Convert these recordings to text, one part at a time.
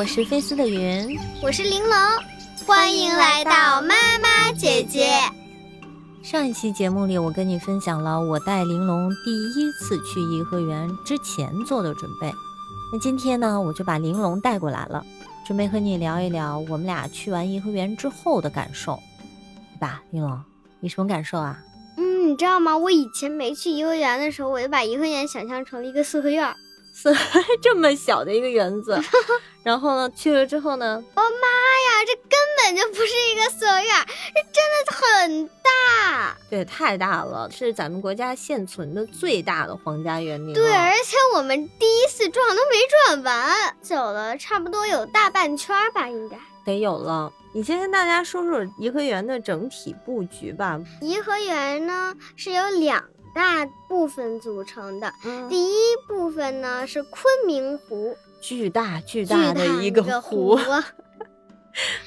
我是菲斯的云，我是玲珑，欢迎来到妈妈姐姐。上一期节目里，我跟你分享了我带玲珑第一次去颐和园之前做的准备。那今天呢，我就把玲珑带过来了，准备和你聊一聊我们俩去完颐和园之后的感受，对吧？玲珑，你什么感受啊？嗯，你知道吗？我以前没去颐和园的时候，我就把颐和园想象成了一个四合院。四 这么小的一个园子，然后呢，去了之后呢，我妈呀，这根本就不是一个四合院，这真的很大，对，太大了，是咱们国家现存的最大的皇家园林。对，而且我们第一次转都没转完，走了差不多有大半圈吧，应该得有了。你先跟大家说说颐和园的整体布局吧。颐和园呢是有两。大部分组成的，第一部分呢是昆明湖，巨大巨大的一个湖。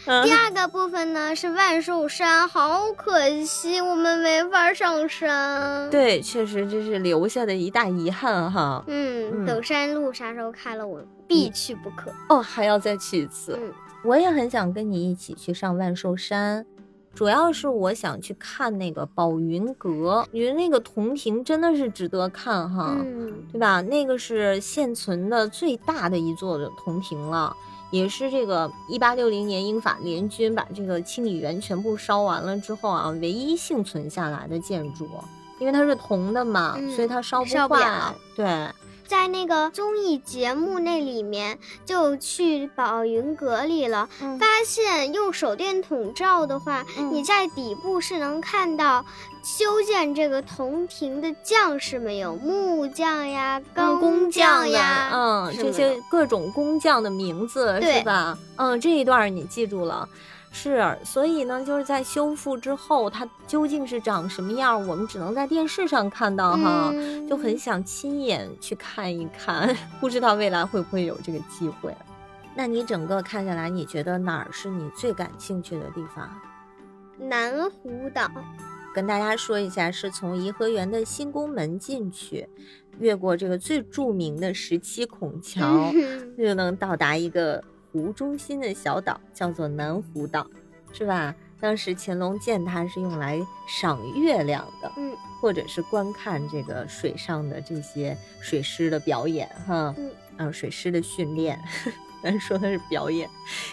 第二个部分呢是万寿山，好可惜我们没法上山。对，确实这是留下的一大遗憾哈。嗯，等山路啥时候开了，我必去不可。哦，还要再去一次。嗯，我也很想跟你一起去上万寿山。主要是我想去看那个宝云阁，觉得那个铜亭真的是值得看哈，对吧？那个是现存的最大的一座的铜亭了，也是这个一八六零年英法联军把这个清理园全部烧完了之后啊，唯一幸存下来的建筑，因为它是铜的嘛，所以它烧不坏。对。在那个综艺节目那里面，就去宝云阁里了，发现用手电筒照的话，你在底部是能看到修建这个铜亭的将士们，有木匠呀、钢工匠呀，嗯，这些各种工匠的名字是吧？嗯，这一段你记住了。是，所以呢，就是在修复之后，它究竟是长什么样，我们只能在电视上看到哈，就很想亲眼去看一看，不知道未来会不会有这个机会。那你整个看下来，你觉得哪儿是你最感兴趣的地方？南湖岛，跟大家说一下，是从颐和园的新宫门进去，越过这个最著名的十七孔桥，就能到达一个。湖中心的小岛叫做南湖岛，是吧？当时乾隆建它是用来赏月亮的，嗯，或者是观看这个水上的这些水师的表演，哈，嗯，水师的训练，咱说的是表演，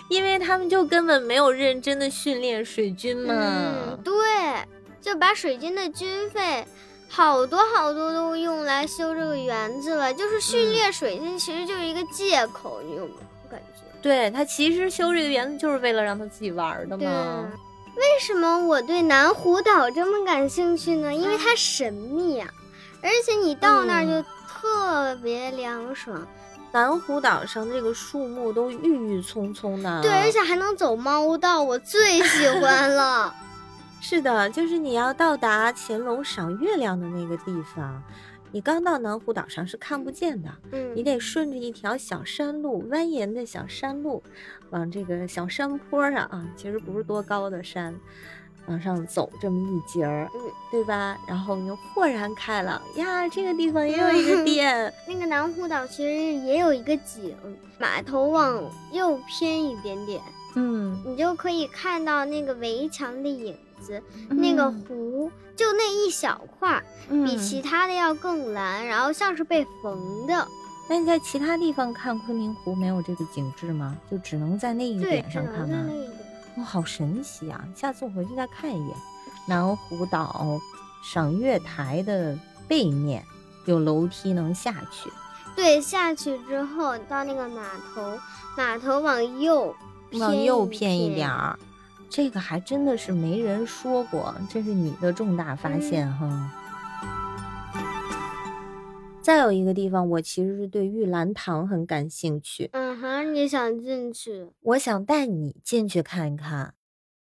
因为他们就根本没有认真的训练水军嘛，嗯对，就把水军的军费好多好多都用来修这个园子了，就是训练水军，其实就是一个借口，你有没有感觉？对他其实修这个园子就是为了让他自己玩的嘛。为什么我对南湖岛这么感兴趣呢？因为它神秘呀，而且你到那儿就特别凉爽。南湖岛上这个树木都郁郁葱葱的，对，而且还能走猫道，我最喜欢了。是的，就是你要到达乾隆赏月亮的那个地方。你刚到南湖岛上是看不见的，嗯，你得顺着一条小山路，蜿蜒的小山路，往这个小山坡上啊，其实不是多高的山，往上走这么一截儿，嗯，对吧？然后你就豁然开朗呀，这个地方也有一个店。那个南湖岛其实也有一个景，码头往右偏一点点，嗯，你就可以看到那个围墙的影。那个湖就那一小块，比其他的要更蓝，然后像是被缝的。那你在其他地方看昆明湖没有这个景致吗？就只能在那一点上看吗？哇，好神奇啊！下次我回去再看一眼。南湖岛赏月台的背面有楼梯能下去。对，下去之后到那个码头，码头往右往右偏一点儿。这个还真的是没人说过，这是你的重大发现哈。再有一个地方，我其实是对玉兰堂很感兴趣。嗯哼，你想进去？我想带你进去看一看。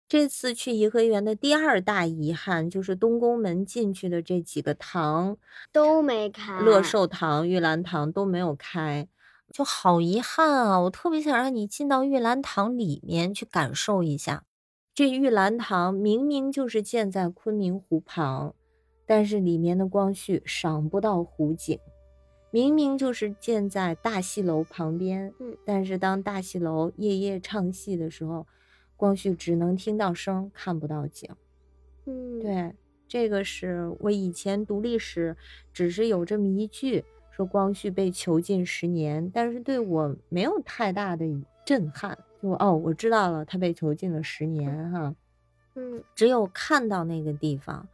这次去颐和园的第二大遗憾就是东宫门进去的这几个堂都没开，乐寿堂、玉兰堂都没有开，就好遗憾啊！我特别想让你进到玉兰堂里面去感受一下。这玉兰堂明明就是建在昆明湖旁，但是里面的光绪赏不到湖景，明明就是建在大戏楼旁边，嗯，但是当大戏楼夜夜唱戏的时候，光绪只能听到声，看不到景。嗯，对，这个是我以前读历史，只是有这么一句说光绪被囚禁十年，但是对我没有太大的震撼。就哦，我知道了，他被囚禁了十年，哈，嗯，只有看到那个地方，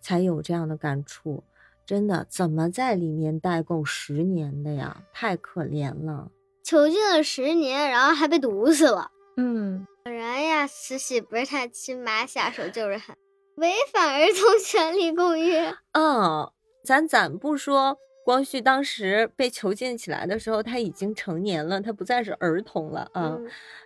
才有这样的感触。真的，怎么在里面待够十年的呀？太可怜了，囚禁了十年，然后还被毒死了。嗯，果然呀，慈禧不是他亲妈，下手就是狠，违反儿童权利公约。嗯，咱咱不说。光绪当时被囚禁起来的时候，他已经成年了，他不再是儿童了啊。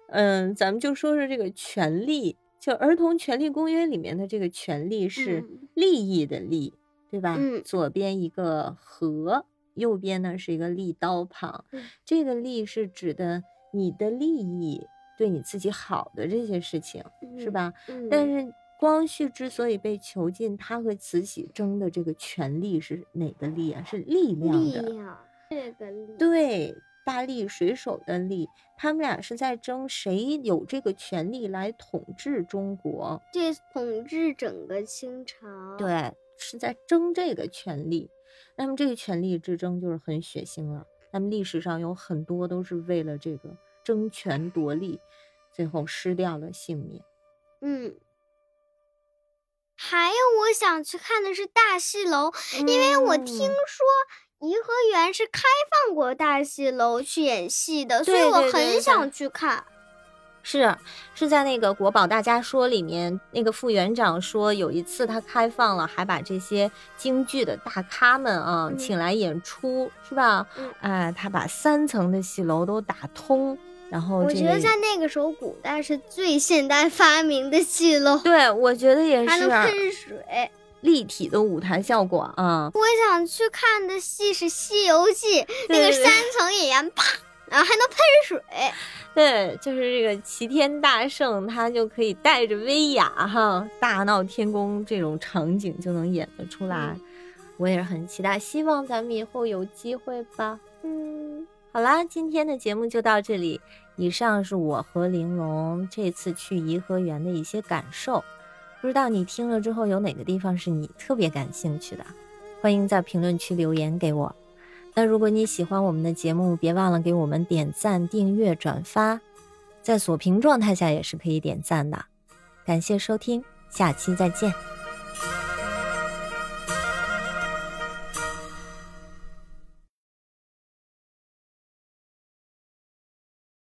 嗯，咱们就说说这个权利，就《儿童权利公约》里面的这个权利是利益的利，对吧？嗯。左边一个和，右边呢是一个利刀旁。这个利是指的你的利益，对你自己好的这些事情，是吧？嗯。但是。光绪之所以被囚禁，他和慈禧争的这个权力是哪个力啊？是力量的。力量，这个力。对，大力水手的力，他们俩是在争谁有这个权利来统治中国，这统治整个清朝。对，是在争这个权利。那么这个权力之争就是很血腥了。那么历史上有很多都是为了这个争权夺利，最后失掉了性命。嗯。还有我想去看的是大戏楼，因为我听说颐和园是开放过大戏楼去演戏的，所以我很想去看。是是在那个《国宝大家说》里面，那个副园长说有一次他开放了，还把这些京剧的大咖们啊请来演出，是吧？哎，他把三层的戏楼都打通。然后我觉得在那个时候，古代是最现代发明的戏楼。对，我觉得也是。还能喷水，立体的舞台效果啊！我想去看的戏是《西游记》，那个三层演员啪，然后还能喷水。对，就是这个齐天大圣，他就可以带着威亚哈，大闹天宫这种场景就能演得出来。我也是很期待，希望咱们以后有机会吧。嗯。好啦，今天的节目就到这里。以上是我和玲珑这次去颐和园的一些感受，不知道你听了之后有哪个地方是你特别感兴趣的？欢迎在评论区留言给我。那如果你喜欢我们的节目，别忘了给我们点赞、订阅、转发，在锁屏状态下也是可以点赞的。感谢收听，下期再见。